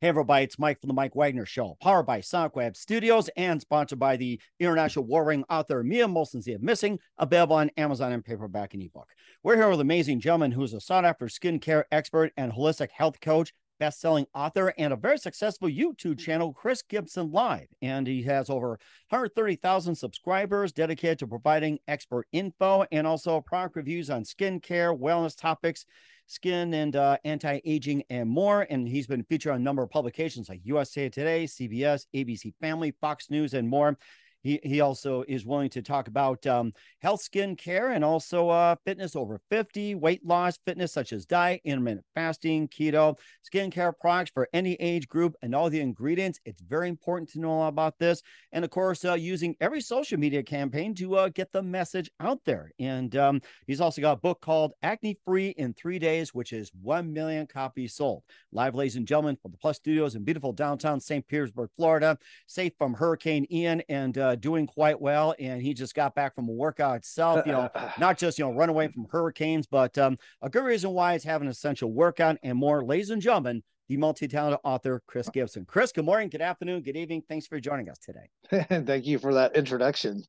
Hey, everybody, it's Mike from the Mike Wagner Show, powered by Sonic Web Studios and sponsored by the international warring author Mia Molson's The Missing, available on Amazon and paperback and ebook. We're here with an amazing gentleman who's a sought after skincare expert and holistic health coach, best selling author, and a very successful YouTube channel, Chris Gibson Live. And he has over 130,000 subscribers dedicated to providing expert info and also product reviews on skincare, wellness topics skin and uh, anti-aging and more. And he's been featured on a number of publications like USA Today, CBS, ABC Family, Fox News, and more. He, he also is willing to talk about um, health, skin care, and also uh, fitness over 50, weight loss, fitness such as diet, intermittent fasting, keto, skincare products for any age group, and all the ingredients. It's very important to know about this. And of course, uh, using every social media campaign to uh, get the message out there. And um, he's also got a book called Acne Free in Three Days, which is 1 million copies sold. Live, ladies and gentlemen, from the Plus Studios in beautiful downtown St. Petersburg, Florida, safe from Hurricane Ian and uh, doing quite well. And he just got back from a workout itself, you know, not just, you know, run away from hurricanes, but um, a good reason why it's having an essential workout and more. Ladies and gentlemen, the multi-talented author Chris Gibson. Chris, good morning, good afternoon, good evening. Thanks for joining us today. Thank you for that introduction.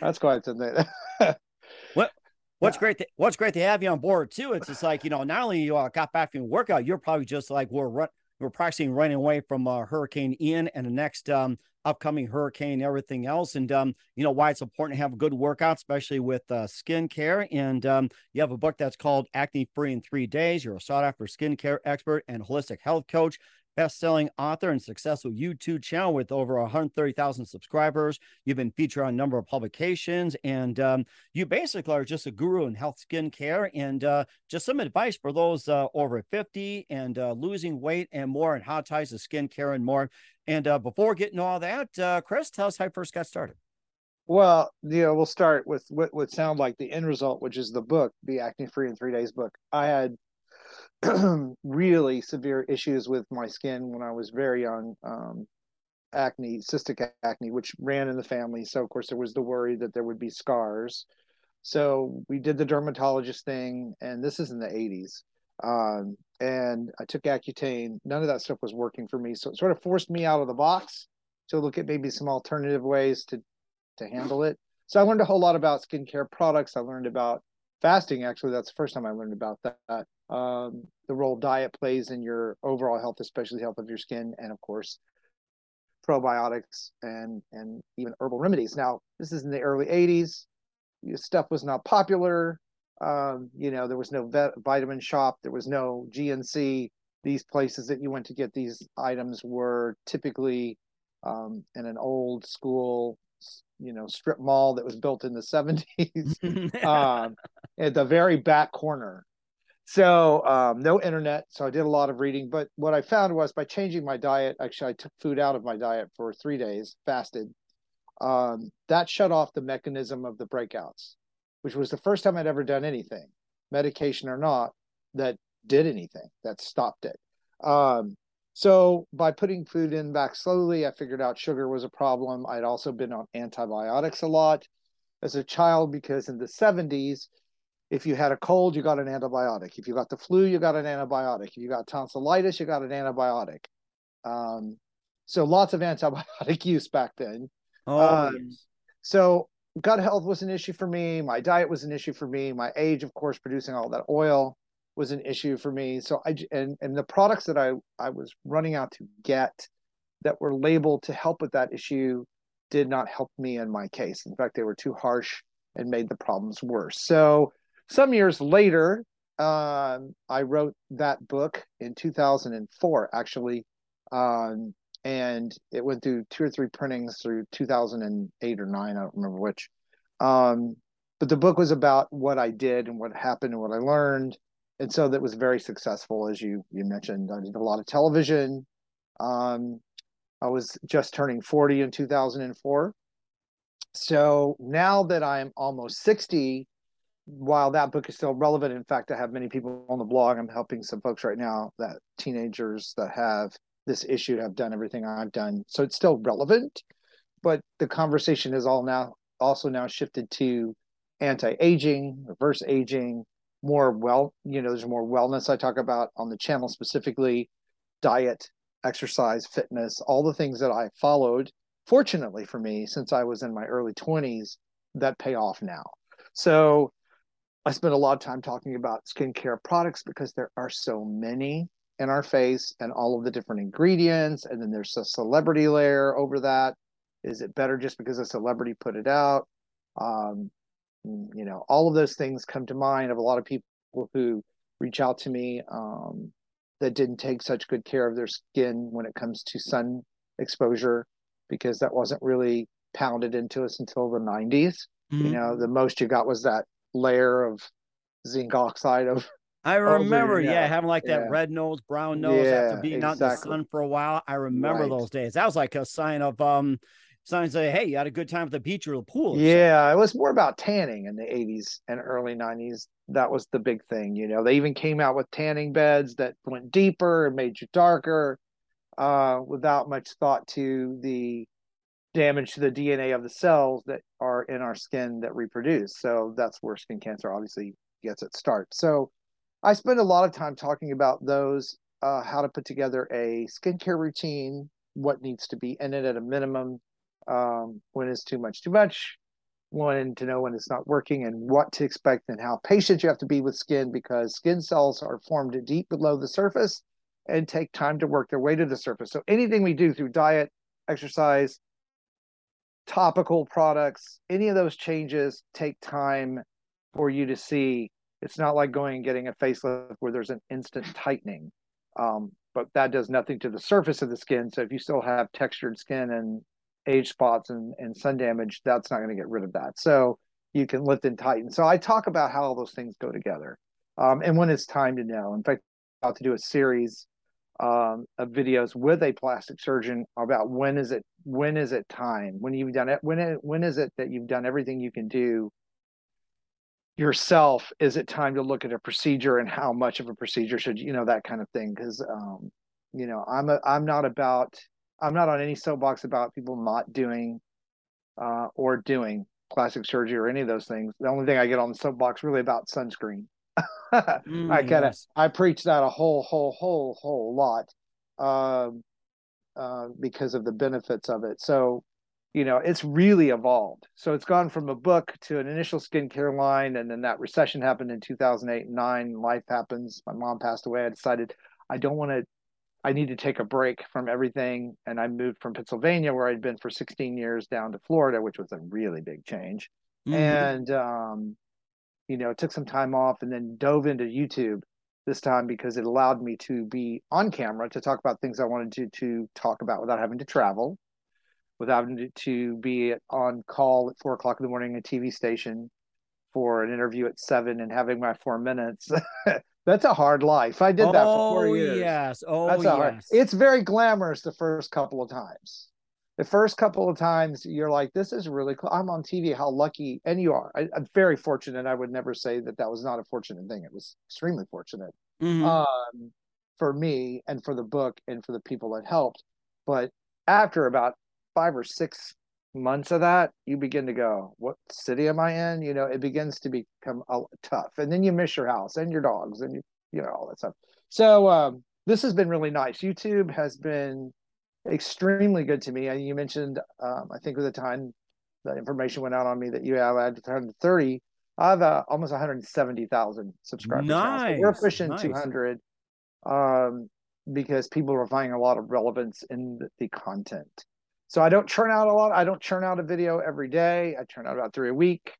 That's quite something. what What's yeah. great? To, what's great to have you on board too. It's just like you know, not only you uh, got back from workout, you're probably just like we're run, we're practicing running away from uh, Hurricane Ian and the next um, upcoming hurricane everything else. And, um, you know, why it's important to have a good workout, especially with uh, skin care. And um, you have a book that's called Acne Free in Three Days. You're a sought after skincare expert and holistic health coach best-selling author and successful YouTube channel with over 130,000 subscribers. You've been featured on a number of publications, and um, you basically are just a guru in health skincare and uh, just some advice for those uh, over 50 and uh, losing weight and more, and how ties to skincare and more. And uh, before getting all that, uh, Chris, tell us how you first got started. Well, you know, we'll start with what would sound like the end result, which is the book, the Acne Free in Three Days book. I had really severe issues with my skin when I was very young. Um, acne, cystic acne, which ran in the family. So, of course, there was the worry that there would be scars. So, we did the dermatologist thing, and this is in the 80s. Um, and I took Accutane. None of that stuff was working for me. So, it sort of forced me out of the box to look at maybe some alternative ways to, to handle it. So, I learned a whole lot about skincare products. I learned about fasting. Actually, that's the first time I learned about that um, the role diet plays in your overall health, especially the health of your skin, and of course, probiotics and and even herbal remedies. Now, this is in the early '80s. Stuff was not popular. Um, you know, there was no vet, vitamin shop. There was no GNC. These places that you went to get these items were typically um, in an old school, you know, strip mall that was built in the 70s um, at the very back corner so um, no internet. So I did a lot of reading. But what I found was by changing my diet, actually I took food out of my diet for three days, fasted. Um, that shut off the mechanism of the breakouts, which was the first time I'd ever done anything, medication or not, that did anything that stopped it. Um, so by putting food in back slowly, I figured out sugar was a problem. I'd also been on antibiotics a lot as a child because in the 70s if you had a cold, you got an antibiotic. If you got the flu, you got an antibiotic. If you got tonsillitis, you got an antibiotic. Um, so lots of antibiotic use back then. Oh, um, yes. So gut health was an issue for me. My diet was an issue for me. My age, of course, producing all that oil was an issue for me. So I and and the products that I I was running out to get that were labeled to help with that issue did not help me in my case. In fact, they were too harsh and made the problems worse. So some years later, um, I wrote that book in 2004, actually, um, and it went through two or three printings through 2008 or nine. I don't remember which. Um, but the book was about what I did and what happened and what I learned, and so that was very successful, as you you mentioned. I did a lot of television. Um, I was just turning 40 in 2004. So now that I'm almost 60, while that book is still relevant, in fact, I have many people on the blog. I'm helping some folks right now that teenagers that have this issue have done everything I've done. So it's still relevant, but the conversation is all now also now shifted to anti-aging, reverse aging, more well, you know, there's more wellness I talk about on the channel specifically. diet, exercise, fitness, all the things that I followed, fortunately for me, since I was in my early 20s, that pay off now. So I spend a lot of time talking about skincare products because there are so many in our face and all of the different ingredients. And then there's a celebrity layer over that. Is it better just because a celebrity put it out? Um, you know, all of those things come to mind of a lot of people who reach out to me um, that didn't take such good care of their skin when it comes to sun exposure because that wasn't really pounded into us until the 90s. Mm-hmm. You know, the most you got was that layer of zinc oxide of I remember, over, yeah, yeah, having like that yeah. red nose, brown nose yeah, after being exactly. out in the sun for a while. I remember right. those days. That was like a sign of um signs say, hey, you had a good time at the beach or the pool. Or yeah, something. it was more about tanning in the 80s and early 90s. That was the big thing. You know, they even came out with tanning beds that went deeper and made you darker uh, without much thought to the damage to the DNA of the cells that are in our skin that reproduce. So that's where skin cancer obviously gets its start. So I spend a lot of time talking about those, uh, how to put together a skincare routine, what needs to be in it at a minimum, um, when it's too much, too much, when to know when it's not working, and what to expect, and how patient you have to be with skin because skin cells are formed deep below the surface and take time to work their way to the surface. So anything we do through diet, exercise, topical products, any of those changes take time for you to see it's not like going and getting a facelift where there's an instant tightening. Um, but that does nothing to the surface of the skin. So if you still have textured skin and age spots and, and sun damage, that's not going to get rid of that. So you can lift and tighten. So I talk about how all those things go together. Um, and when it's time to know. In fact, I'm about to do a series um, of videos with a plastic surgeon about when is it when is it time? When you've done it when it, when is it that you've done everything you can do yourself? Is it time to look at a procedure and how much of a procedure should you know that kind of thing? Because um you know i'm a i'm not about i'm not on any soapbox about people not doing uh or doing plastic surgery or any of those things. The only thing i get on the soapbox really about sunscreen mm, i kind of yes. i preach that a whole whole whole whole lot um uh, because of the benefits of it. So you know it's really evolved. So it's gone from a book to an initial skincare line and then that recession happened in 2008 and 9 life happens. My mom passed away. I decided i don't want to i need to take a break from everything and i moved from pennsylvania where i'd been for 16 years down to florida which was a really big change. Mm-hmm. and um, you know it took some time off and then dove into youtube this time because it allowed me to be on camera to talk about things i wanted to to talk about without having to travel without having to be on call at four o'clock in the morning at a TV station for an interview at seven and having my four minutes. That's a hard life. I did that oh, for four oh, years. Yes. Oh, That's yes. Hard, it's very glamorous the first couple of times. The first couple of times you're like, this is really cool. I'm on TV. How lucky. And you are. I, am very fortunate. I would never say that that was not a fortunate thing. It was extremely fortunate mm-hmm. um, for me and for the book and for the people that helped. But after about five or six months of that, you begin to go, what city am I in? You know, it begins to become tough. And then you miss your house and your dogs and you, you know, all that stuff. So um, this has been really nice. YouTube has been extremely good to me. And you mentioned, um, I think at the time the information went out on me that you have had 130. I have uh, almost 170,000 subscribers. Nice. Now. So we're pushing nice. 200 um, because people are finding a lot of relevance in the, the content. So I don't churn out a lot. I don't churn out a video every day. I churn out about three a week.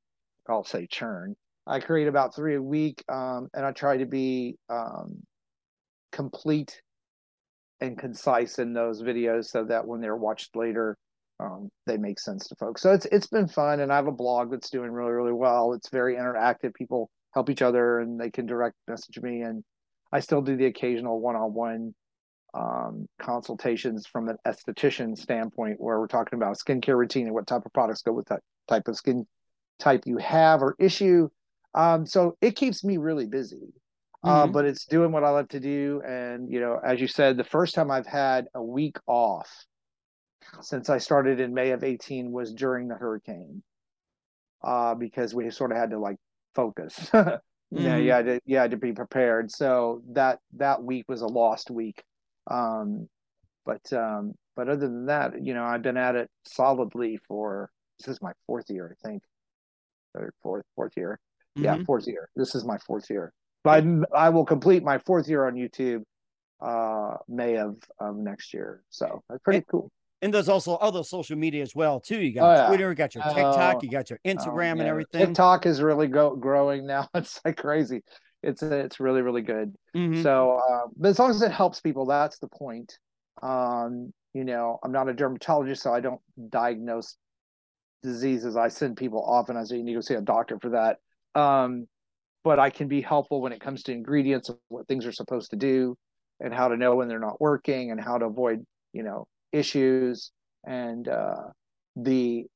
I'll say churn. I create about three a week, um, and I try to be um, complete and concise in those videos so that when they're watched later, um, they make sense to folks. So it's it's been fun, and I have a blog that's doing really really well. It's very interactive. People help each other, and they can direct message me, and I still do the occasional one on one um, consultations from an esthetician standpoint where we're talking about skincare routine and what type of products go with that type of skin type you have or issue. Um, so it keeps me really busy. Uh, mm-hmm. But it's doing what I love to do. And, you know, as you said, the first time I've had a week off since I started in May of 18 was during the hurricane uh, because we sort of had to like focus. mm-hmm. Yeah, you had to, you had to be prepared. So that that week was a lost week Um, but um, but other than that, you know, I've been at it solidly for this is my fourth year, I think, third, fourth, fourth year. Mm-hmm. Yeah, fourth year. This is my fourth year. But I, I will complete my fourth year on YouTube uh May of of next year. So that's pretty and, cool. And there's also other social media as well too. You got oh, yeah. Twitter, you got your TikTok, uh, you got your oh, Instagram, oh, and everything. TikTok is really go- growing now. It's like crazy. It's it's really really good. Mm-hmm. So, uh, but as long as it helps people, that's the point. Um, you know, I'm not a dermatologist, so I don't diagnose diseases. I send people often. I say you need to go see a doctor for that. Um, but I can be helpful when it comes to ingredients of what things are supposed to do and how to know when they're not working and how to avoid, you know, issues and uh, the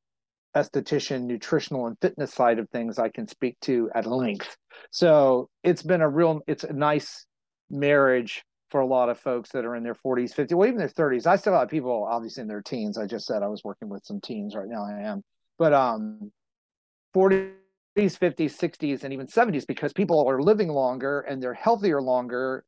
esthetician, nutritional, and fitness side of things I can speak to at length. So it's been a real, it's a nice marriage for a lot of folks that are in their 40s, 50s, well, even their 30s. I still have people obviously in their teens. I just said I was working with some teens right now. I am, but um, 40s, 50s, 60s, and even 70s because people are living longer and they're healthier longer,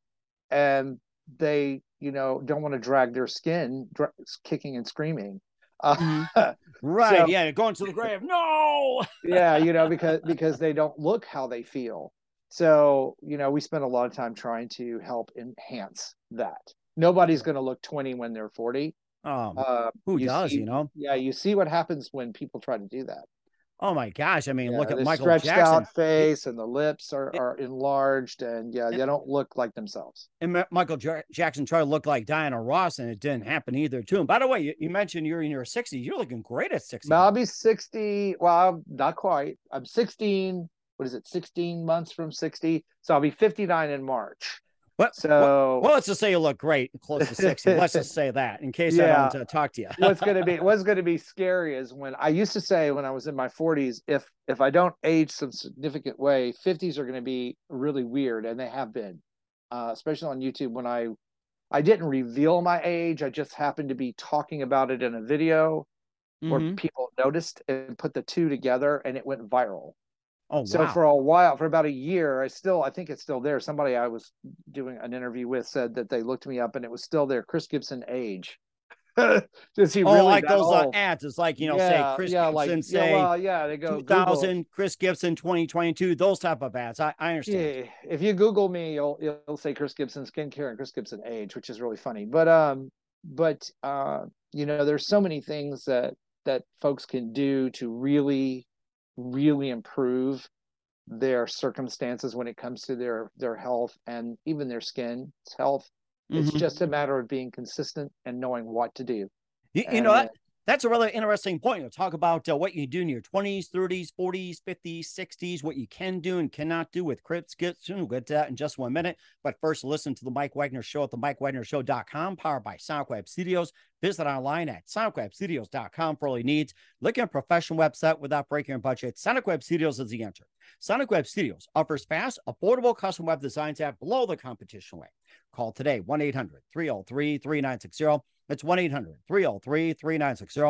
and they, you know, don't want to drag their skin dra- kicking and screaming. Uh, mm-hmm. right? So, yeah, going to the grave. No. yeah, you know, because because they don't look how they feel so, you know, we spend a lot of time trying to help enhance that. Nobody's going to look 20 when they're 40. Um, uh, who you does, see, you know? Yeah, you see what happens when people try to do that. Oh my gosh! I mean, yeah, look at Michael stretched Jackson. out face and the lips are, are enlarged, and yeah, they don't look like themselves. And Michael J- Jackson tried to look like Diana Ross, and it didn't happen either to him. By the way, you, you mentioned you're in your 60s. You're looking great at 60. I'll be 60. Well, not quite. I'm 16 what is it, 16 months from 60. So I'll be 59 in March. But so well, well, let's just say you look great and close to 60. let's just say that in case yeah. I don't uh, talk to you. what's going to be what's going to be scary is when I used to say when I was in my 40s, if if I don't age some significant way, 50s are going to be really weird, and they have been, uh, especially on YouTube. When I I didn't reveal my age, I just happened to be talking about it in a video, mm-hmm. where people noticed and put the two together, and it went viral. Oh, so wow. for a while, for about a year, I still, I think it's still there. Somebody I was doing an interview with said that they looked me up and it was still there. Chris Gibson age. Does he oh, really like those uh, ads? It's like you know, yeah, say Chris yeah, Gibson, like, say yeah, well, yeah, they go 2000, Google. Chris Gibson, 2022, those type of ads. I, I understand. Yeah, if you Google me, you'll you'll say Chris Gibson skincare and Chris Gibson age, which is really funny. But um, but uh, you know, there's so many things that that folks can do to really, really improve their circumstances when it comes to their their health and even their skin health. Mm-hmm. It's just a matter of being consistent and knowing what to do. You, you know, that, that's a really interesting point. You'll talk about uh, what you do in your 20s, 30s, 40s, 50s, 60s, what you can do and cannot do with Chris. We'll get to that in just one minute. But first, listen to the Mike Wagner Show at the MikeWagnerShow.com, powered by SonicWeb Studios. Visit online at SonicWebStudios.com for all your needs. Look at a professional website without breaking your budget. SonicWeb Studios is the answer. SonicWeb Studios offers fast, affordable custom web designs at below the competition rate. Call today 1 800 303 3960 that's 1 800 303 3960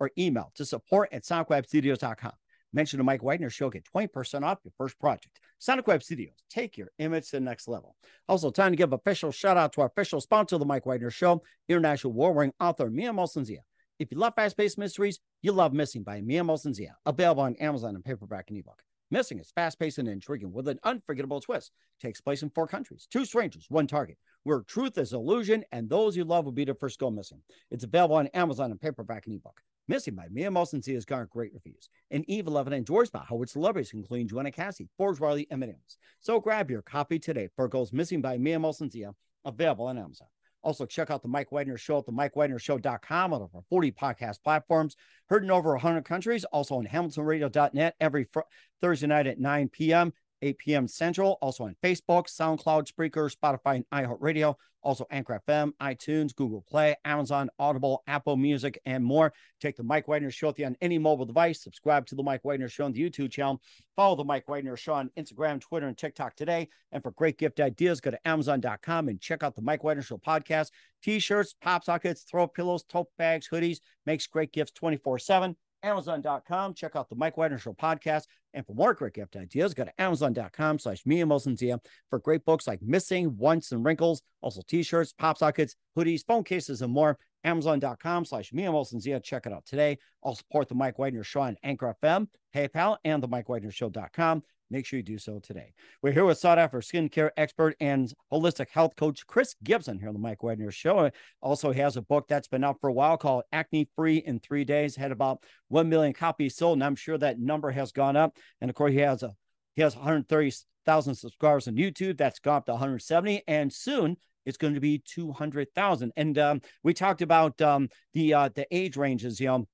or email to support at sonicwebstudios.com. Mention the Mike Wagner Show, get 20% off your first project. Sonic Web Studios, take your image to the next level. Also, time to give official shout out to our official sponsor of the Mike Wagner Show, international war wearing author Mia Molson-Zia. If you love fast paced mysteries, you love Missing by Mia Molson-Zia, available on Amazon and paperback and ebook. Missing is fast paced and intriguing with an unforgettable twist. Takes place in four countries, two strangers, one target, where truth is illusion and those you love will be the first go missing. It's available on Amazon and paperback and ebook. Missing by Mia Molson has garnered great reviews. And Eve 11 enjoys by Howard celebrities, including Joanna Cassie, Forge Riley, and Williams. So grab your copy today for Goes Missing by Mia Molson available on Amazon. Also, check out the Mike Wagner Show at the MikeWagnerShow.com on over 40 podcast platforms. Heard in over 100 countries. Also on HamiltonRadio.net every fr- Thursday night at 9 p.m. 8 p.m. Central. Also on Facebook, SoundCloud, Spreaker, Spotify, and iHeartRadio. Also Anchor FM, iTunes, Google Play, Amazon, Audible, Apple Music, and more. Take the Mike Wagner Show with you on any mobile device. Subscribe to the Mike Wagner Show on the YouTube channel. Follow the Mike Wagner Show on Instagram, Twitter, and TikTok today. And for great gift ideas, go to Amazon.com and check out the Mike Wagner Show podcast. T-shirts, pop sockets, throw pillows, tote bags, hoodies. Makes great gifts 24-7 Amazon.com. Check out the Mike Wagner Show podcast. And for more great gift ideas, go to Amazon.com slash Mia Zia for great books like Missing, Once, and Wrinkles, also t-shirts, pop sockets, hoodies, phone cases, and more. Amazon.com slash Mia Zia. Check it out today. I'll support the Mike Wagner Show on Anchor FM, PayPal, and the Mike Wagner Show.com make sure you do so today. We're here with sought after skincare expert and holistic health coach Chris Gibson here on the Mike Wagner Show. Also has a book that's been out for a while called Acne Free in Three Days. Had about one million copies sold, and I'm sure that number has gone up. And of course, he has a he has 130,000 subscribers on YouTube. That's gone up to 170, and soon it's going to be 200,000. And um, we talked about um, the uh, the age ranges. You know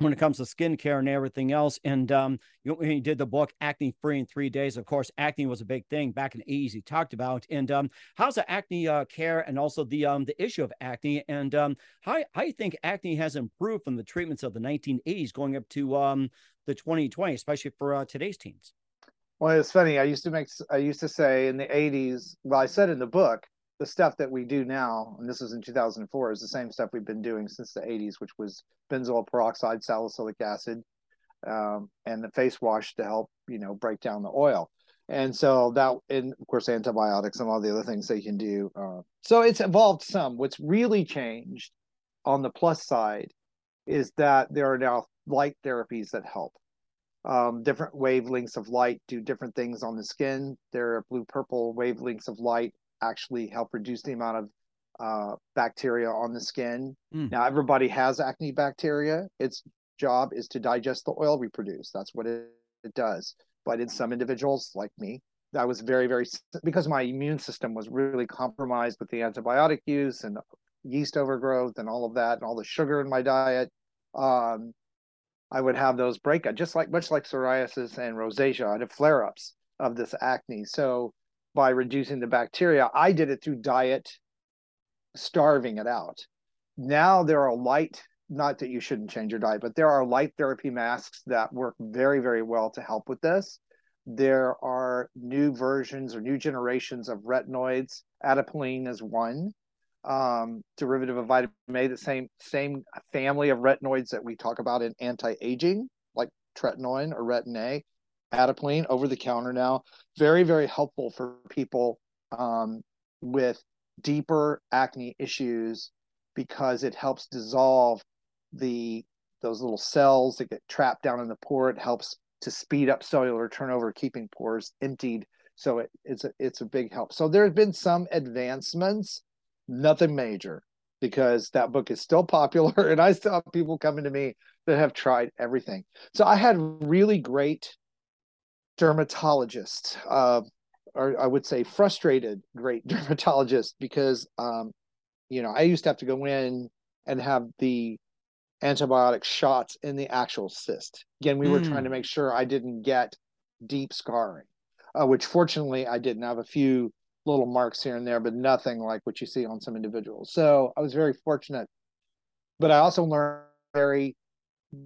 when it comes to skincare and everything else. And um, you know, he did the book Acne Free in Three Days. Of course, acne was a big thing back in the 80s. He talked about and um, how's the acne uh, care and also the um, the issue of acne and um, how how you think acne has improved from the treatments of the 1980s going up to um, the 2020, especially for uh, today's teens. Well, it's funny. I used to make I used to say in the 80s. Well, I said in the book the stuff that we do now, and this was in 2004, is the same stuff we've been doing since the 80s, which was benzoyl peroxide, salicylic acid, um, and the face wash to help you know break down the oil. And so that, and of course, antibiotics and all the other things they can do. Uh, so it's evolved some. What's really changed on the plus side is that there are now light therapies that help. Um, different wavelengths of light do different things on the skin. There are blue purple wavelengths of light actually help reduce the amount of uh, bacteria on the skin. Mm. Now, everybody has acne bacteria. Its job is to digest the oil we produce. That's what it, it does. But in some individuals, like me, that was very, very because my immune system was really compromised with the antibiotic use and yeast overgrowth and all of that and all the sugar in my diet. Um, I would have those breakouts, just like much like psoriasis and rosacea. I'd have flare ups of this acne. So by reducing the bacteria. I did it through diet, starving it out. Now there are light, not that you shouldn't change your diet, but there are light therapy masks that work very, very well to help with this. There are new versions or new generations of retinoids. Adapalene is one um, derivative of vitamin A, the same same family of retinoids that we talk about in anti-aging, like tretinoin or retin A adapalene over the counter now. Very, very helpful for people um, with deeper acne issues because it helps dissolve the those little cells that get trapped down in the pore. It helps to speed up cellular turnover, keeping pores emptied. So it, it's a it's a big help. So there have been some advancements, nothing major, because that book is still popular, and I still have people coming to me that have tried everything. So I had really great dermatologist, uh, or I would say frustrated great dermatologist, because um, you know I used to have to go in and have the antibiotic shots in the actual cyst. Again, we mm. were trying to hmm. make sure I didn't get deep scarring, uh, which fortunately I didn't have a few little marks here and there, but nothing like what you see on some individuals. So I was very fortunate. But I also learned very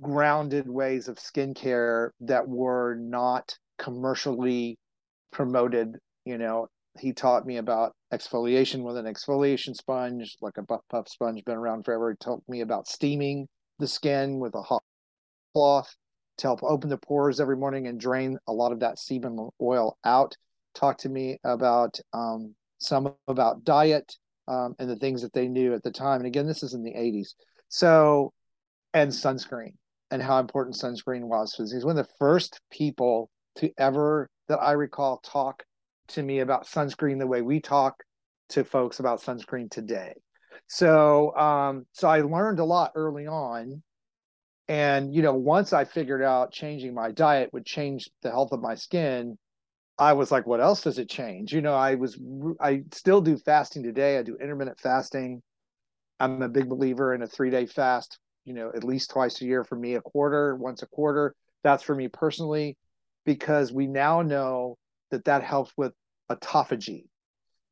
grounded ways of skincare that were not commercially promoted you know he taught me about exfoliation with an exfoliation sponge like a buff puff sponge been around forever. He taught me about steaming the skin with a hot cloth to help open the pores every morning and drain a lot of that sebum oil out. Talk to me about um, some about diet um, and the things that they knew at the time. And again this is in the 80s so and sunscreen and how important sunscreen was because he's one of the first people to ever that I recall talk to me about sunscreen the way we talk to folks about sunscreen today. So um, so I learned a lot early on. And you know, once I figured out changing my diet would change the health of my skin, I was like, what else does it change? You know, I was I still do fasting today. I do intermittent fasting. I'm a big believer in a three day fast, you know, at least twice a year for me, a quarter, once a quarter. That's for me personally because we now know that that helps with autophagy,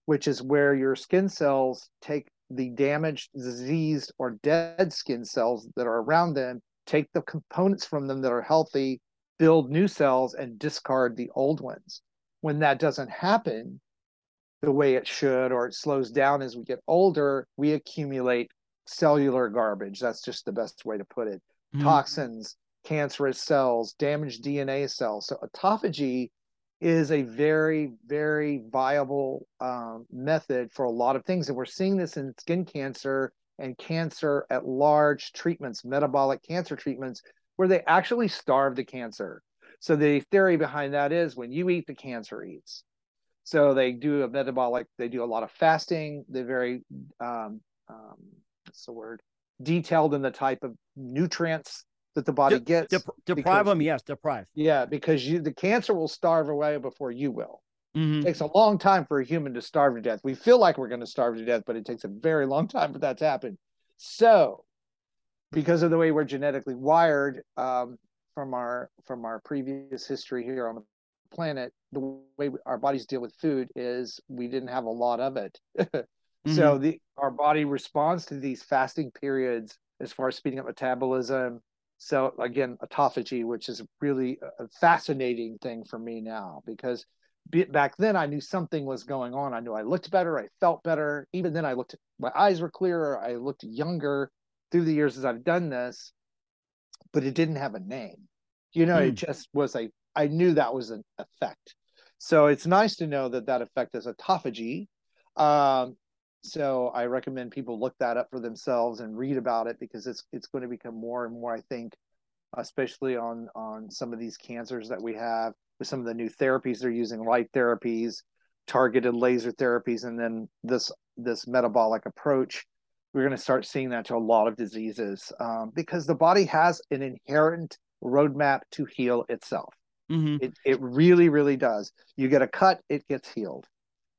which is where your skin cells take the damaged, diseased, or dead skin cells that are around them, take the components from them that are healthy, build new cells, and discard the old ones. When that doesn't happen the way it should, or it slows down as we get older, we accumulate cellular garbage. That's just the best way to put it. Mm-hmm. Toxins, cancerous cells, damaged DNA cells. So autophagy is a very, very viable um, method for a lot of things. And we're seeing this in skin cancer and cancer at large treatments, metabolic cancer treatments, where they actually starve the cancer. So the theory behind that is when you eat, the cancer eats. So they do a metabolic, they do a lot of fasting. They're very, um, um, what's the word? Detailed in the type of nutrients that the body De- gets. dep- deprive because- them, yes, deprive. Yeah, because you the cancer will starve away before you will. Mhm. It takes a long time for a human to starve to death. We feel like we're going to starve to death, but it takes a very long time for that to happen. So, because of the way we're genetically wired um, from our from our previous history here on the planet, the way we, our bodies deal with food is we didn't have a lot of it. So the our body responds to these fasting periods as far as speeding up metabolism. So again, autophagy, which is really a fascinating thing for me now because back then I knew something was going on. I knew I looked better, I felt better. Even then, I looked, my eyes were clearer, I looked younger through the years as I've done this, but it didn't have a name. You know, it just was a. I knew that was an effect. So it's nice to know that that effect is autophagy. Um, so I recommend people look that up for themselves and read about it because it's it's going to become more and more, I think, especially on on some of these cancers that we have with some of the new therapies they're using, light therapies, targeted laser therapies, and then this this metabolic approach. We're going to start seeing that to a lot of diseases um, because the body has an inherent roadmap to heal itself. Mhm. It it really really does. You get a cut, it gets healed.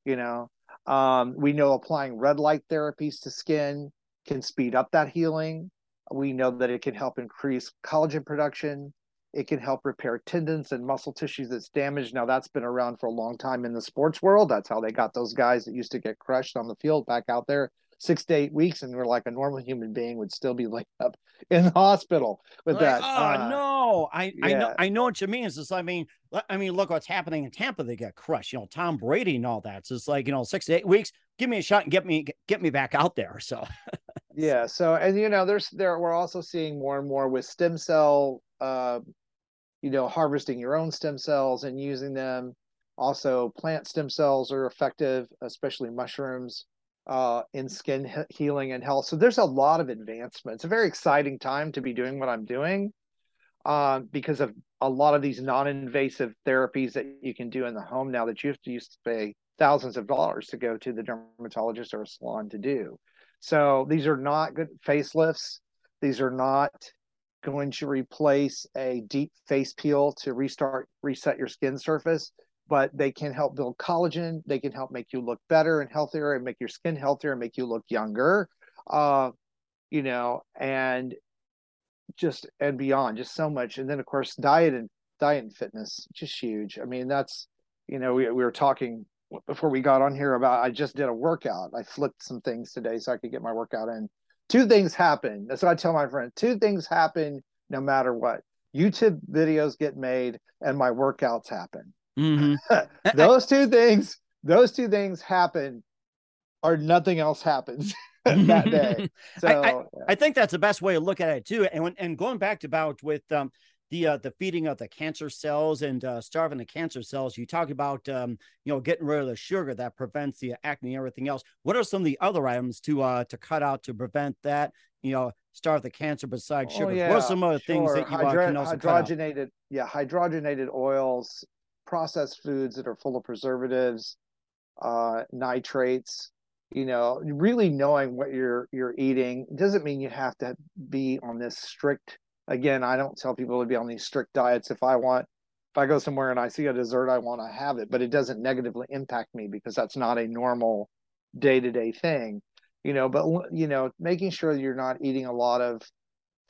You know, um, we know applying red light therapies to skin can speed up that healing. We know that it can help increase collagen production. It can help repair tendons and muscle tissues that's damaged. Now that's been around for a long time in the sports world. That's how they got those guys that used to get crushed on the field back out there six to eight weeks, and we're like a normal human being would still be laid up in the hospital with Like, that. oh uh, no, I I know. I know what you mean. It's just I mean I mean look what's happening in Tampa. They got crushed. You know Tom Brady and all that. So it's like you know six to eight weeks. Give me a shot and get me get me back out there. So yeah so and you know there's there we're also seeing more and more with stem cell uh you know harvesting your own stem cells and using them also plant stem cells are effective especially mushrooms uh in skin he- healing and health. So there's a lot of advancement it's a very exciting time to be doing what i'm doing um because of a lot of these non-invasive therapies that you can do in the home now that you have to used to pay thousands of dollars to go to the dermatologist or a salon to do. So these are not good facelifts. These are not going to replace a deep face peel to restart, reset your skin surface, but they can help build collagen. They can help make you look better and healthier and make your skin healthier and make you look younger. Uh, you know, and just and beyond, just so much. And then of course, diet and diet and fitness, just huge. I mean, that's you know, we we were talking before we got on here about I just did a workout. I flipped some things today so I could get my workout in. Two things happen. That's what I tell my friend. Two things happen no matter what. YouTube videos get made and my workouts happen. Mhm. those two things, those two things happen or nothing else happens that day. So I- I think that's the best way to look at it too. And when, and going back to about with um, the uh, the feeding of the cancer cells and uh, starving the cancer cells, you talk about um, you know getting rid of the sugar that prevents the acne and everything else. What are some of the other items to uh, to cut out to prevent that? You know, starve the cancer besides Oh, sugar. what are some other things that you uh, Hydro- can also cut out? hydrogenated yeah hydrogenated oils processed foods that are full of preservatives uh nitrates you know really knowing what you're you're eating doesn't mean you have to be on this strict again i don't tell people to be on these strict diets. If i want if i go somewhere and i see a dessert i want to have it but it doesn't negatively impact me because that's not a normal day-to-day thing you know but you know making sure you're not eating a lot of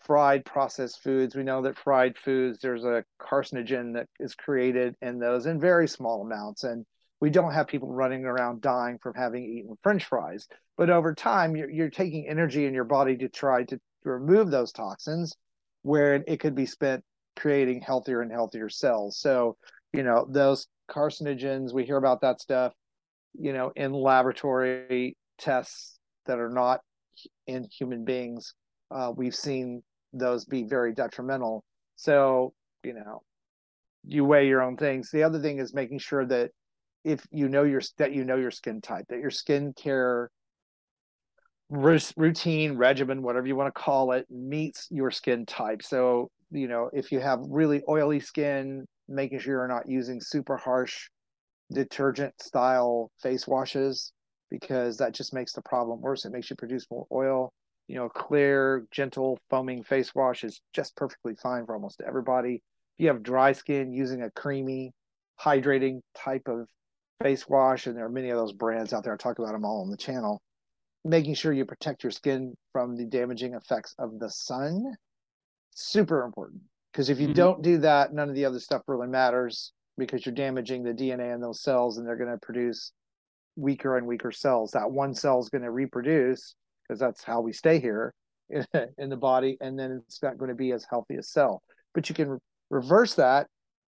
fried processed foods. We know that fried foods there's a carcinogen that is created in those in very small amounts and we don't have people running around dying from having eaten french fries. But over time you're, you're taking energy in your body to try to, remove those toxins where it could be spent creating healthier and healthier cells. So you know those carcinogens we hear about that stuff you know in laboratory tests that are not in human beings. Uh, we've seen those be very detrimental So, you know, you weigh your own things. The other thing is making sure that if you know your that you know your skin type, that your skin care routine regimen, whatever you want to call it, meets your skin type. So, you know, if you have really oily skin, making sure you're not using super harsh detergent style face washes because that just makes the problem worse. It makes you produce more oil. You know, clear, gentle, foaming face wash is just perfectly fine for almost everybody. If you have dry skin, using a creamy, hydrating type of face wash, and there are many of those brands out there. I talk about them all on the channel. Making sure you protect your skin from the damaging effects of the sun, super important. Because if you mm-hmm. don't do that, none of the other stuff really matters because you're damaging the DNA in those cells and they're going to produce weaker and weaker cells. That one cell is going to reproduce because that's how we stay here in the body, and then it's not going to be as healthy a cell. But you can reverse that,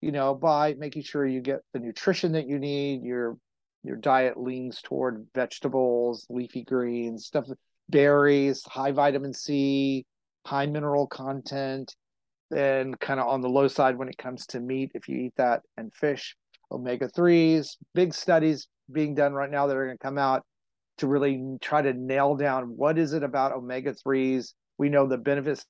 you know, by making sure you get the nutrition that you need. Your your diet leans toward vegetables, leafy greens, stuff, berries, high vitamin C, high mineral content, then kind of on the low side when it comes to meat if you eat that and fish omega 3s big studies being done right now that are going to come out to really try to nail down what is it about omega 3s we know the benefits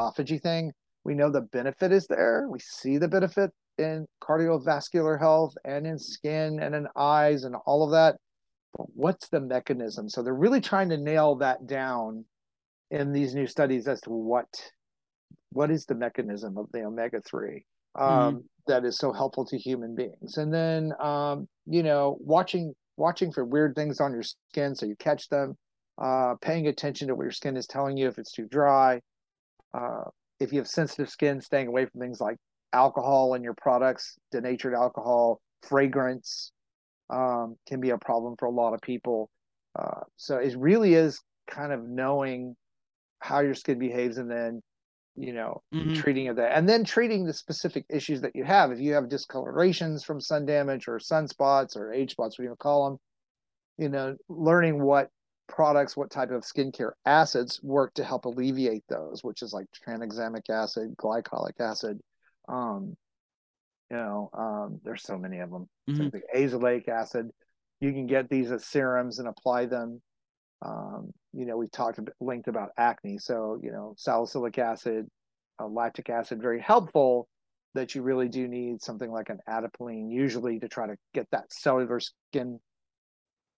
autophagy thing. We know the benefit is there. We see the benefit in cardiovascular health and in skin and in eyes and all of that. But what's the mechanism? So they're really trying to nail that down in these new studies as to what what is the mechanism of the omega 3 um, mm-hmm. that is so helpful to human beings. And then um, you know watching watching for weird things on your skin so you catch them. Uh, paying attention to what your skin is telling you if it's too dry. Uh, if you have sensitive skin staying away from things like alcohol in your products denatured alcohol fragrance um, can be a problem for a lot of people. Uh, so it really is kind of knowing how your skin behaves and then you know mm-hmm. treating of that and then treating the specific issues that you have if you have discolorations from sun damage or sunspots or age spots what you call them you know learning what products what type of skincare acids work to help alleviate those which is like tranexamic acid glycolic acid um you know um there's so many of them mm-hmm. so azelaic acid you can get these as serums and apply them um, you know, we've talked a length about acne. So, you know, salicylic acid, uh, lactic acid, very helpful that you really do need something like an adapalene usually to try to get that cellular skin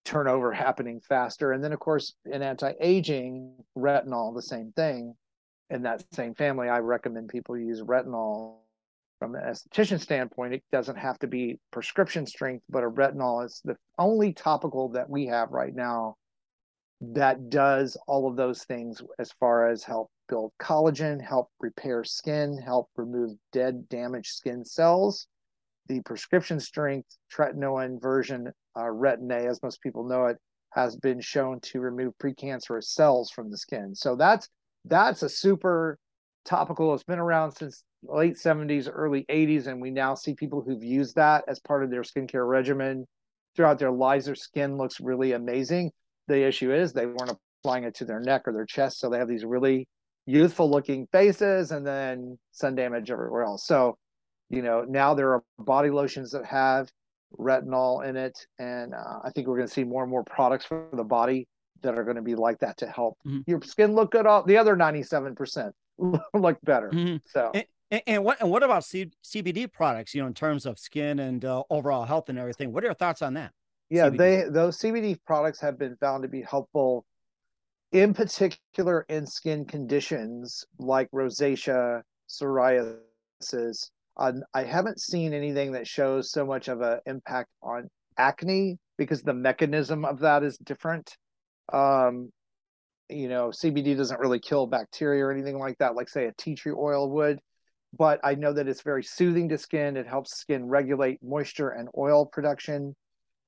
turnover happening faster. And then, of course, in anti-aging, retinol, the same thing. In that same family, I recommend people use retinol from an esthetician standpoint. It doesn't have to be prescription strength, but a retinol is the only topical that we have right now that does all of those things as far as help build collagen, help repair skin, help remove dead, damaged skin cells. The prescription strength tretinoin version, uh, Retin-A, as most people know it, has been shown to remove precancerous cells from the skin. So that's that's a super topical. It's been around since late 70s, early 80s, and we now see people who've used that as part of their skincare regimen throughout their lives. Their skin looks really amazing the issue is they weren't applying it to their neck or their chest, so they have these really youthful looking faces and then sun damage everywhere else. So, you know, now there are body lotions that have retinol in it, and uh, I think we're going to see more and more products for the body that are going to be like that to help mm-hmm. your skin look good. All the other ninety seven percent look better. Mm-hmm. So. And, and, what and what about C- CBD products? You know, in terms of skin and uh, overall health and everything. What are your thoughts on that? Yeah CBD. they those cbd products have been found to be helpful in particular in skin conditions like rosacea psoriasis. Uh, i haven't seen anything that shows so much of an impact on acne because the mechanism of that is different. Um, you know cbd doesn't really kill bacteria or anything like that like say a tea tree oil would but i know that it's very soothing to skin. It helps skin regulate moisture and oil production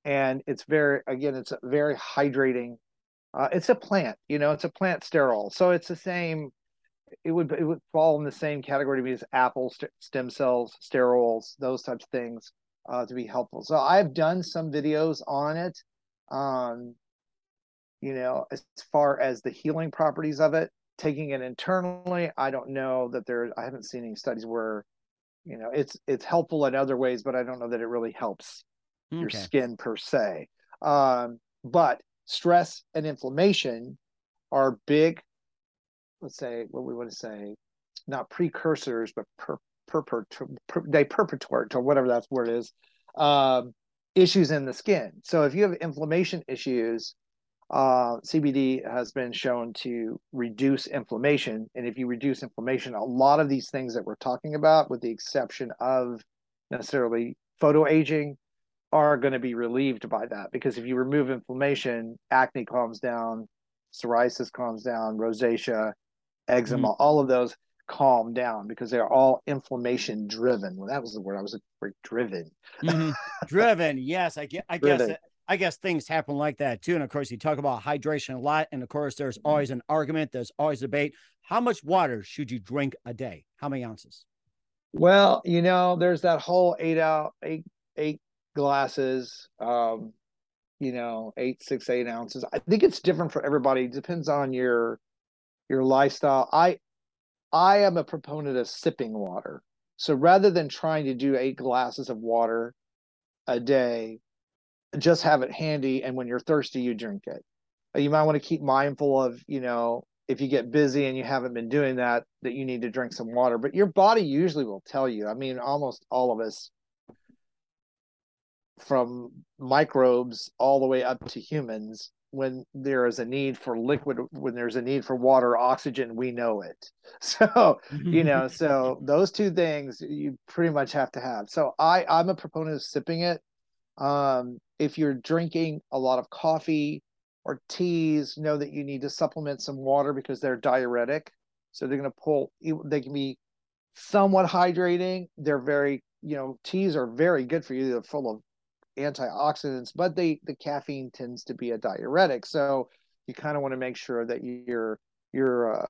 and it's very again it's very hydrating. Uh, it's a plant you know it's a plant sterol so it's the same it would it would fall in the same category to me as apple st- stem cells sterols those types of things uh, to be helpful. So i've done some videos on it um you know as far as the healing properties of it taking it internally, I don't know that there. I haven't seen any studies where, you know, it's it's helpful in other ways, but I don't know that it really helps okay. your skin per se. Um, but stress and inflammation are big. Let's say what we want to say, not precursors, but per, per, per, per they perpetuate or whatever that word is. Um, issues in the skin. So if you have inflammation issues, uh, CBD has been shown to reduce inflammation. And if you reduce inflammation, a lot of these things that we're talking about, with the exception of necessarily photo aging, are going to be relieved by that. Because if you remove inflammation, acne calms down, psoriasis calms down, rosacea, eczema, mm-hmm. all of those calm down because they're all inflammation driven. Well, that was the word I was looking for. Driven. Mm-hmm. driven. Yes, I, guess, I guess. I guess things happen like that too. And of course, you talk about hydration a lot. And of course, there's mm-hmm. always an argument, there's always debate. How much water should you drink a day? How many ounces? Well, you know, there's that whole eight out eight eight glasses, um, you know, eight, six, eight ounces. I think it's different for everybody. It depends on your your lifestyle. I I am a proponent of sipping water. So rather than trying to do eight glasses of water a day, just have it handy and when you're thirsty you drink it you might want to keep mindful of you know if you get busy and you haven't been doing that that you need to drink some water but your body usually will tell you i mean almost all of us from microbes all the way up to humans when there is a need for liquid when there's a need for water oxygen we know it so you know so those two things you pretty much have to have so i i'm a proponent of sipping it um, if you're drinking a lot of coffee or teas, know that you need to supplement some water because they're diuretic. So they're going to pull, they can be somewhat hydrating. They're very, you know, teas are very good for you. They're full of antioxidants, but they, the caffeine tends to be a diuretic. So you kind of want to make sure that you're, you're, uh,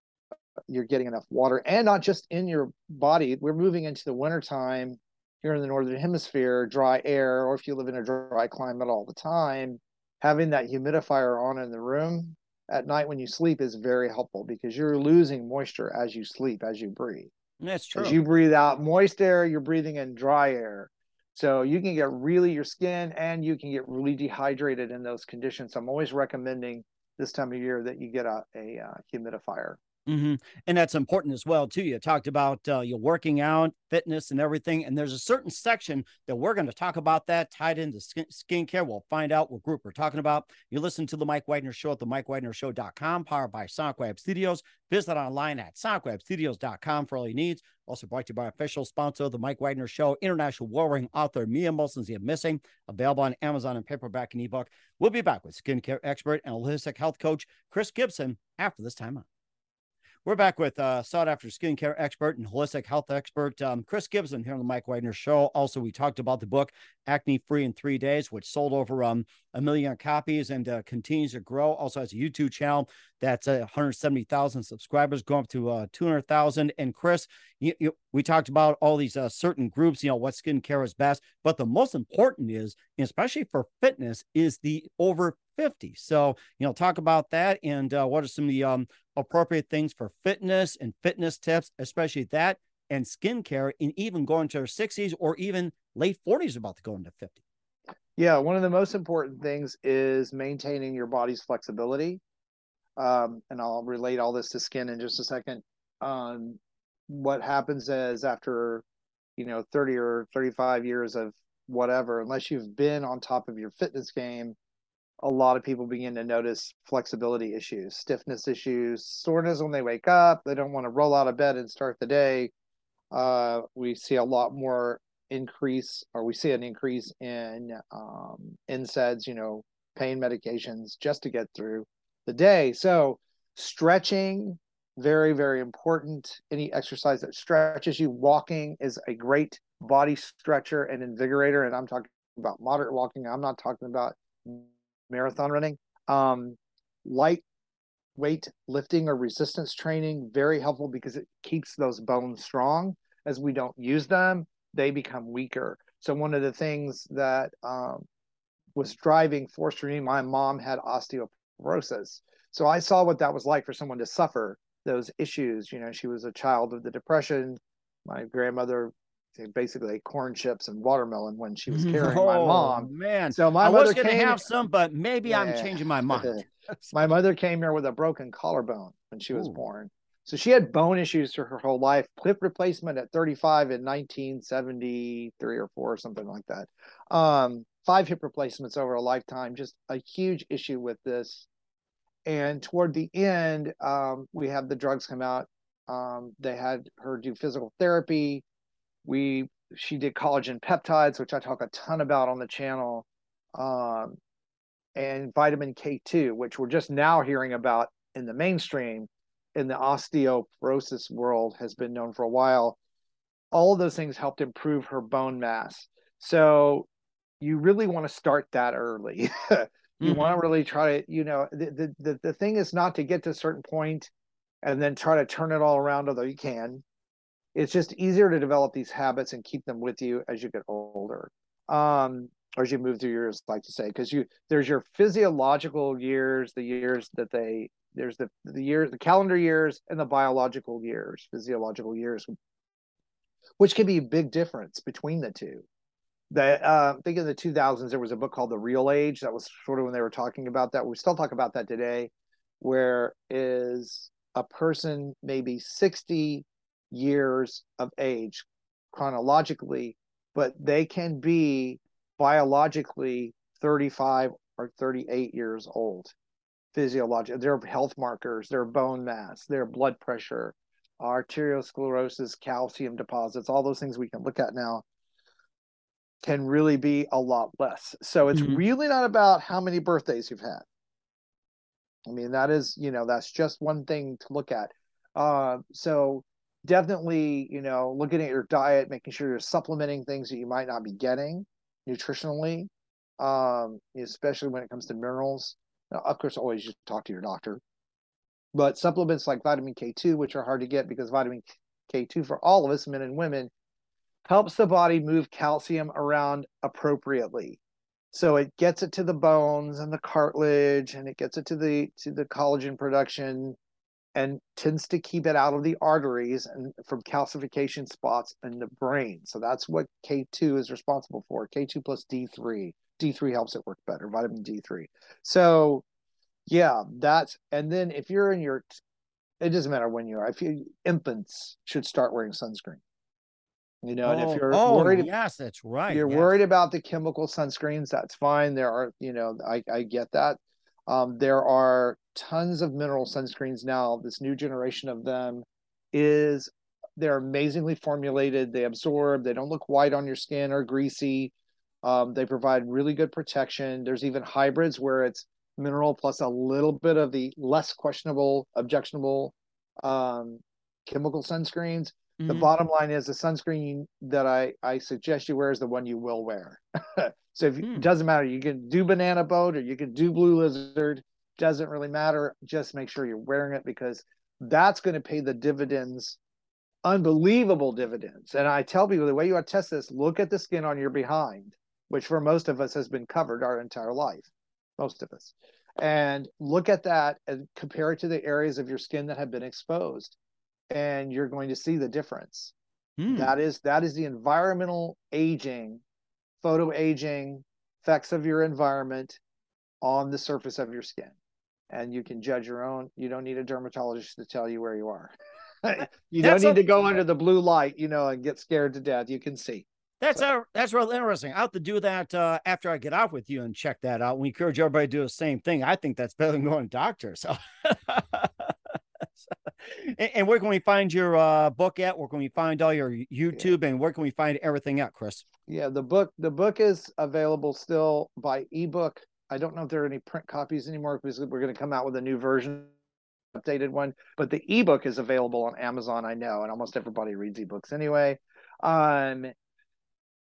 you're getting enough water and not just in your body. We're moving into the wintertime here in the northern hemisphere, dry air, or if you live in a dry climate all the time, having that humidifier on in the room at night when you sleep is very helpful because you're losing moisture as you sleep, as you breathe. That's true. As you breathe out moist air, you're breathing in dry air. So you can get really your skin and you can get really dehydrated in those conditions. I'm always recommending this time of year that you get a, a uh, humidifier. Mm-hmm. And that's important as well too. You talked about uh, your working out, fitness, and everything. And there's a certain section that we're going to talk about that tied into skin, skincare. We'll find out what group we're talking about. You listen to the Mike Wagner Show at the MikeWagnerShow.com, powered by SonicWeb Studios. Visit online at SonicWebStudios.com for all your needs. Also brought to you by official sponsor of the Mike Wagner Show, international warring author Mia Molson's The Missing, available on Amazon and paperback and ebook. We'll be back with skincare expert and holistic health coach Chris Gibson after this time out. We're back with uh, sought after skincare expert and holistic health expert um, Chris Gibson here on the Mike Wagner Show. Also, we talked about the book Acne Free in Three Days, which sold over um, a million copies and uh, continues to grow. Also has a YouTube channel that's uh, 170,000 subscribers, going up to uh, 200,000. And Chris, you, you, we talked about all these uh, certain groups, you know, what skincare is best. But the most important is, especially for fitness, is the over 50. So, you know, talk about that and uh, what are some of the um, appropriate things for fitness and fitness tips, especially that and skincare, and even going to our 60s or even late 40s about to go into 50. Yeah, one of the most important things is maintaining your body's flexibility. Um, and I'll relate all this to skin in just a second. Um, what happens is after, you know, 30 or 35 years of whatever, unless you've been on top of your fitness game, a lot of people begin to notice flexibility issues, stiffness issues, soreness when they wake up. They don't want to roll out of bed and start the day. Uh, we see a lot more increase, or we see an increase in um, NSAIDs, you know, pain medications just to get through the day. So, stretching, very, very important. Any exercise that stretches you, walking is a great body stretcher and invigorator. And I'm talking about moderate walking. I'm not talking about marathon running. Um, light weight lifting or resistance training very helpful because it keeps those bones strong. As we don't use them, they become weaker. So one of the things that um, was driving force for me, my mom had osteoporosis. So I saw what that was like for someone to suffer those issues. You know, she was a child of the depression. My grandmother basically ate corn chips and watermelon when she was carrying oh, my mom. Man, So my I mother was going to have some, but maybe I'm changing my mind. my mother came here with a broken collarbone when she was Ooh. born. So she had bone issues for her whole life. Hip replacement at 35 in 1973 or four or something like that. Um, five hip replacements over a lifetime. Just a huge issue with this. And toward the end, um, we had the drugs come out. Um, they had her do physical therapy. We she did collagen peptides, which I talk a ton about on the channel. Um, and vitamin K2, which we're just now hearing about in the mainstream in the osteoporosis world has been known for a while. All of those things helped improve her bone mass. So you really want to start that early. you Mhm. want to really try to, you know, the, the the the thing is not to get to a certain point and then try to turn it all around, although you can. It's just easier to develop these habits and keep them with you as you get older. Um, or as you move through years, like to say, because you there's your physiological years, the years that they there's the the years, the calendar years, and the biological years, physiological years, which can be a big difference between the two. That uh, I think in the 2000s there was a book called The Real Age that was sort of when they were talking about that. We still talk about that today, where is a person maybe 60 years of age chronologically, but they can be biologically 35 or 38 years old physiological their health markers their bone mass their blood pressure arteriosclerosis calcium deposits all those things we can look at now can really be a lot less so it's Mhm. really not about how many birthdays you've had i mean that is you know that's just one thing to look at uh, so definitely you know looking at your diet making sure you're supplementing things that you might not be getting nutritionally um, especially when it comes to minerals now, of course, always just talk to your doctor. But supplements like vitamin K2, which are hard to get because vitamin K2 for all of us, men and women, helps the body move calcium around appropriately. So it gets it to the bones and the cartilage and it gets it to the to the collagen production and tends to keep it out of the arteries and from calcification spots in the brain. So that's what K2 is responsible for. K2 plus D3. D3 helps it work better, vitamin D3. So, yeah, that's and then if you're in your, it doesn't matter when you are. If you infants should start wearing sunscreen. You know, and oh, if you're oh, worried, yes, that's right. you're yes. worried about the chemical sunscreens, that's fine. There are, you know, I I get that. Um, there are tons of mineral sunscreens now. This new generation of them is they're amazingly formulated. They absorb. They don't look white on your skin or greasy. Um, they provide really good protection. There's even hybrids where it's mineral plus a little bit of the less questionable, objectionable um, chemical sunscreens. The Mhm. bottom line is the sunscreen that I, I suggest you wear is the one you will wear. so if Hmm. it doesn't matter, you can do banana boat or you can do blue lizard. Doesn't really matter. Just make sure you're wearing it because that's going to pay the dividends, unbelievable dividends. And I tell people the way you want to test this, look at the skin on your behind, which for most of us has been covered our entire life, most of us. And look at that and compare it to the areas of your skin that have been exposed. And you're going to see the difference. Hmm. That is that is the environmental aging, photo aging effects of your environment on the surface of your skin. And you can judge your own. You don't need a dermatologist to tell you where you are. you don't need a- to go under the blue light, you know, and get scared to death. You can see. That's uh, that's real interesting. I'll have to do that uh, after I get off with you and check that out. We encourage everybody to do the same thing. I think that's better than going to doctor. So, and, and where can we find your uh, book at? Where can we find all your YouTube and where can we find everything at, Chris? Yeah, the book the book is available still by ebook. I don't know if there are any print copies anymore because we're going to come out with a new version, updated one. But the ebook is available on Amazon. I know, and almost everybody reads ebooks anyway. Um,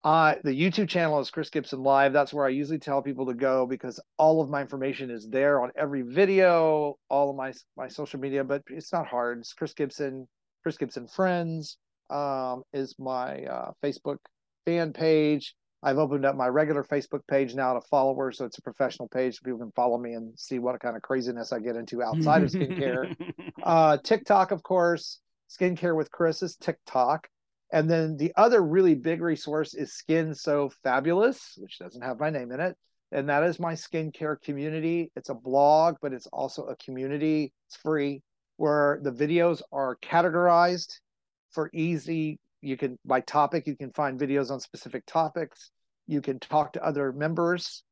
uh, the YouTube channel is Chris Gibson Live. That's where I usually tell people to go because all of my information is there on every video, all of my my social media. But it's not hard. It's Chris Gibson, Chris Gibson Friends um, is my uh, Facebook fan page. I've opened up my regular Facebook page now to followers, so it's a professional page. So people can follow me and see what kind of craziness I get into outside of skincare. uh, TikTok, of course, skincare with Chris is TikTok. And then the other really big resource is Skin So Fabulous, which doesn't have my name in it. And that is my skincare community. It's a blog, but it's also a community. It's free where the videos are categorized for easy. You can, by topic, you can find videos on specific topics. You can talk to other members.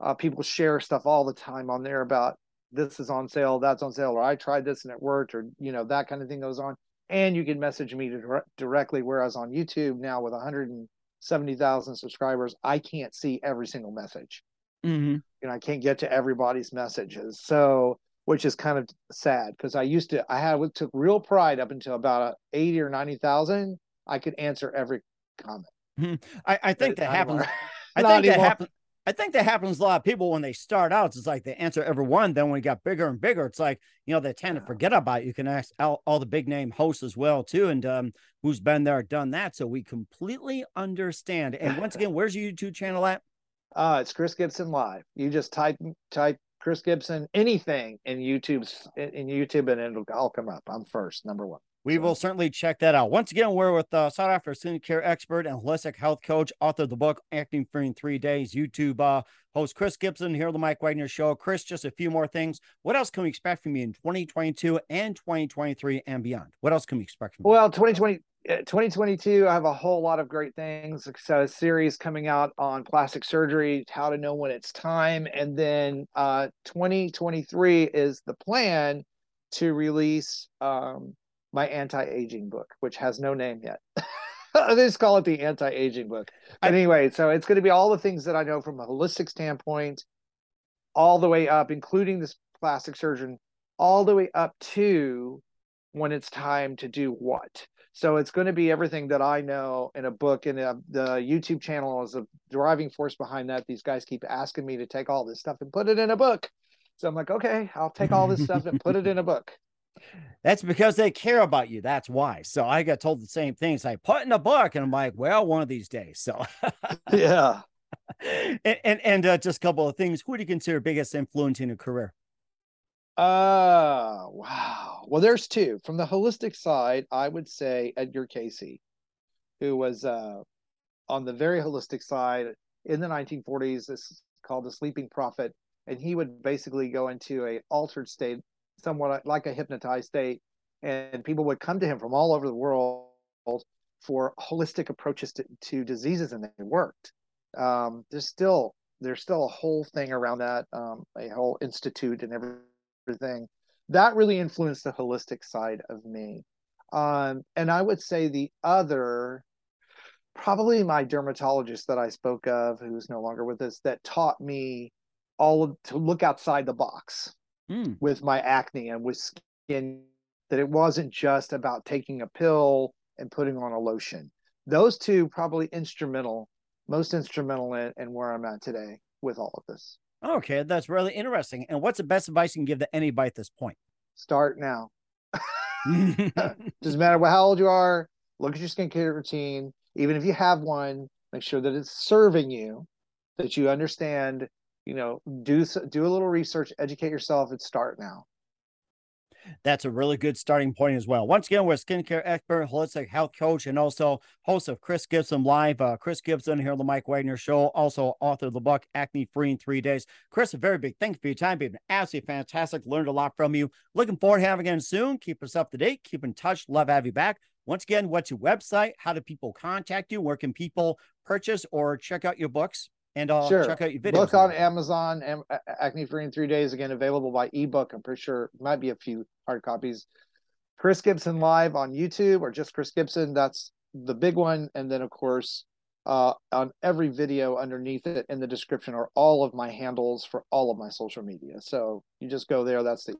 Uh, people share stuff all the time on there about this is on sale, that's on sale, or I tried this and it worked, or you know that kind of thing goes on. And you can message me dire- directly. Whereas on YouTube now with 170,000 subscribers, I can't see every single message. Mm-hmm. You know, I can't get to everybody's messages. So, which is kind of sad because I used to, I had took real pride up until about 80 or 90,000. I could answer every comment. Mm-hmm. I, I think that happens. I think that happens. I think that happens a lot of people when they start out. It's like they answer every one. Then when it got bigger and bigger, it's like you know they tend to forget about. It. You can ask all, all the big name hosts as well too, and um, who's been there, done that. So we completely understand. And once again, where's your YouTube channel at? Uh, it's Chris Gibson Live. You just type type Chris Gibson anything in YouTube's in YouTube and it'll all come up. I'm first, number one. We will certainly check that out. Once again, we're with uh, sought after skincare expert and holistic health coach, author of the book Acne Free in Three Days. YouTube uh, host Chris Gibson here on the Mike Wagner Show. Chris, just a few more things. What else can we expect from you in 2022 and 2023 and beyond? What else can we expect from you? Well, 2020, uh, 2022, I have a whole lot of great things. So a series coming out on plastic surgery, how to know when it's time. And then uh, 2023 is the plan to release um, my anti-aging book, which has no name yet. they just call it the anti-aging book. But anyway, so it's going to be all the things that I know from a holistic standpoint, all the way up, including this plastic surgeon, all the way up to when it's time to do what. So it's going to be everything that I know in a book, and the YouTube channel is a driving force behind that. These guys keep asking me to take all this stuff and put it in a book. So I'm like, okay, I'll take all this stuff and put it in a book. That's because they care about you. That's why. So I got told the same thing. It's like put in a book, and I'm like, well, one of these days. So, Yeah. and and, and uh, just a couple of things. Who do you consider biggest influence in your career? Uh, wow. Well, there's two. From the holistic side, I would say Edgar Cayce, who was uh, on the very holistic side in the 1940s. This is called the sleeping prophet, and he would basically go into a altered state, somewhat like a hypnotized state, and people would come to him from all over the world for holistic approaches to, to diseases, and they worked. Um, there's still there's still a whole thing around that, um, a whole institute and everything. That really influenced the holistic side of me. Um, and i would say the other probably my dermatologist that i spoke of who's no longer with us that taught me all of, to look outside the box Hmm. with my acne and with skin that it wasn't just about taking a pill and putting on a lotion those two probably instrumental most instrumental in, in where i'm at today with all of this Okay, that's really interesting. And what's the best advice you can give to anybody at this point? start now Doesn't matter what, how old you are. Look at your skincare routine. Even if you have one, make sure that it's serving you, that you understand. You know, do do a little research, educate yourself, and start now. That's a really good starting point as well. Once again, we're skincare expert, holistic health coach, and also host of Chris Gibson Live. Uh, Chris Gibson here on the Mike Wagner Show, also author of the book Acne Free in Three Days. Chris, a very big thank you for your time. You've been absolutely fantastic. Learned a lot from you. Looking forward to having you again soon. Keep us up to date. Keep in touch. Love have you back. Once again, what's your website? How do people contact you? Where can people purchase or check out your books? And uh, Sure. check out your videos. Book on Amazon, Am- Acne Free in Three Days, again available by ebook. I'm pretty sure might be a few hard copies. Chris Gibson Live on YouTube or just Chris Gibson. That's the big one. And then, of course, uh, on every video underneath it in the description are all of my handles for all of my social media. So you just go there. That's the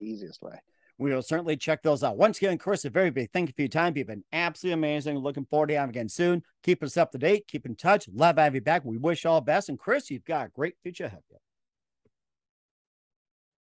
easiest way. We will certainly check those out. Once again, Chris, a very big thank you for your time. You've been absolutely amazing. Looking forward to having you again soon. Keep us up to date. Keep in touch. Love having you back. We wish all the best. And Chris, you've got a great future ahead of you.